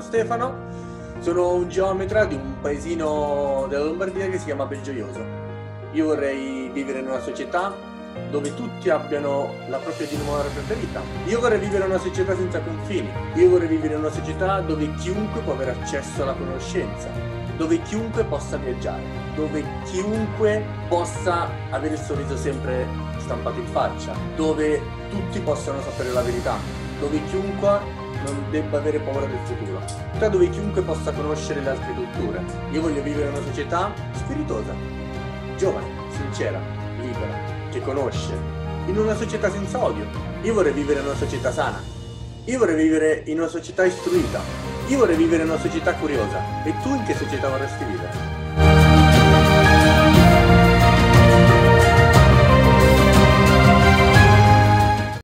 Stefano, sono un geometra di un paesino della Lombardia che si chiama Belgioioso. Io vorrei vivere in una società dove tutti abbiano la propria dimora preferita. Io vorrei vivere in una società senza confini. Io vorrei vivere in una società dove chiunque può avere accesso alla conoscenza, dove chiunque possa viaggiare, dove chiunque possa avere il sorriso sempre stampato in faccia, dove tutti possano sapere la verità, dove chiunque non debba avere paura del futuro, città dove chiunque possa conoscere le altre culture. Io voglio vivere una società spiritosa, giovane, sincera, libera, che conosce, in una società senza odio. Io vorrei vivere in una società sana. Io vorrei vivere in una società istruita. Io vorrei vivere in una società curiosa. E tu in che società vorresti vivere?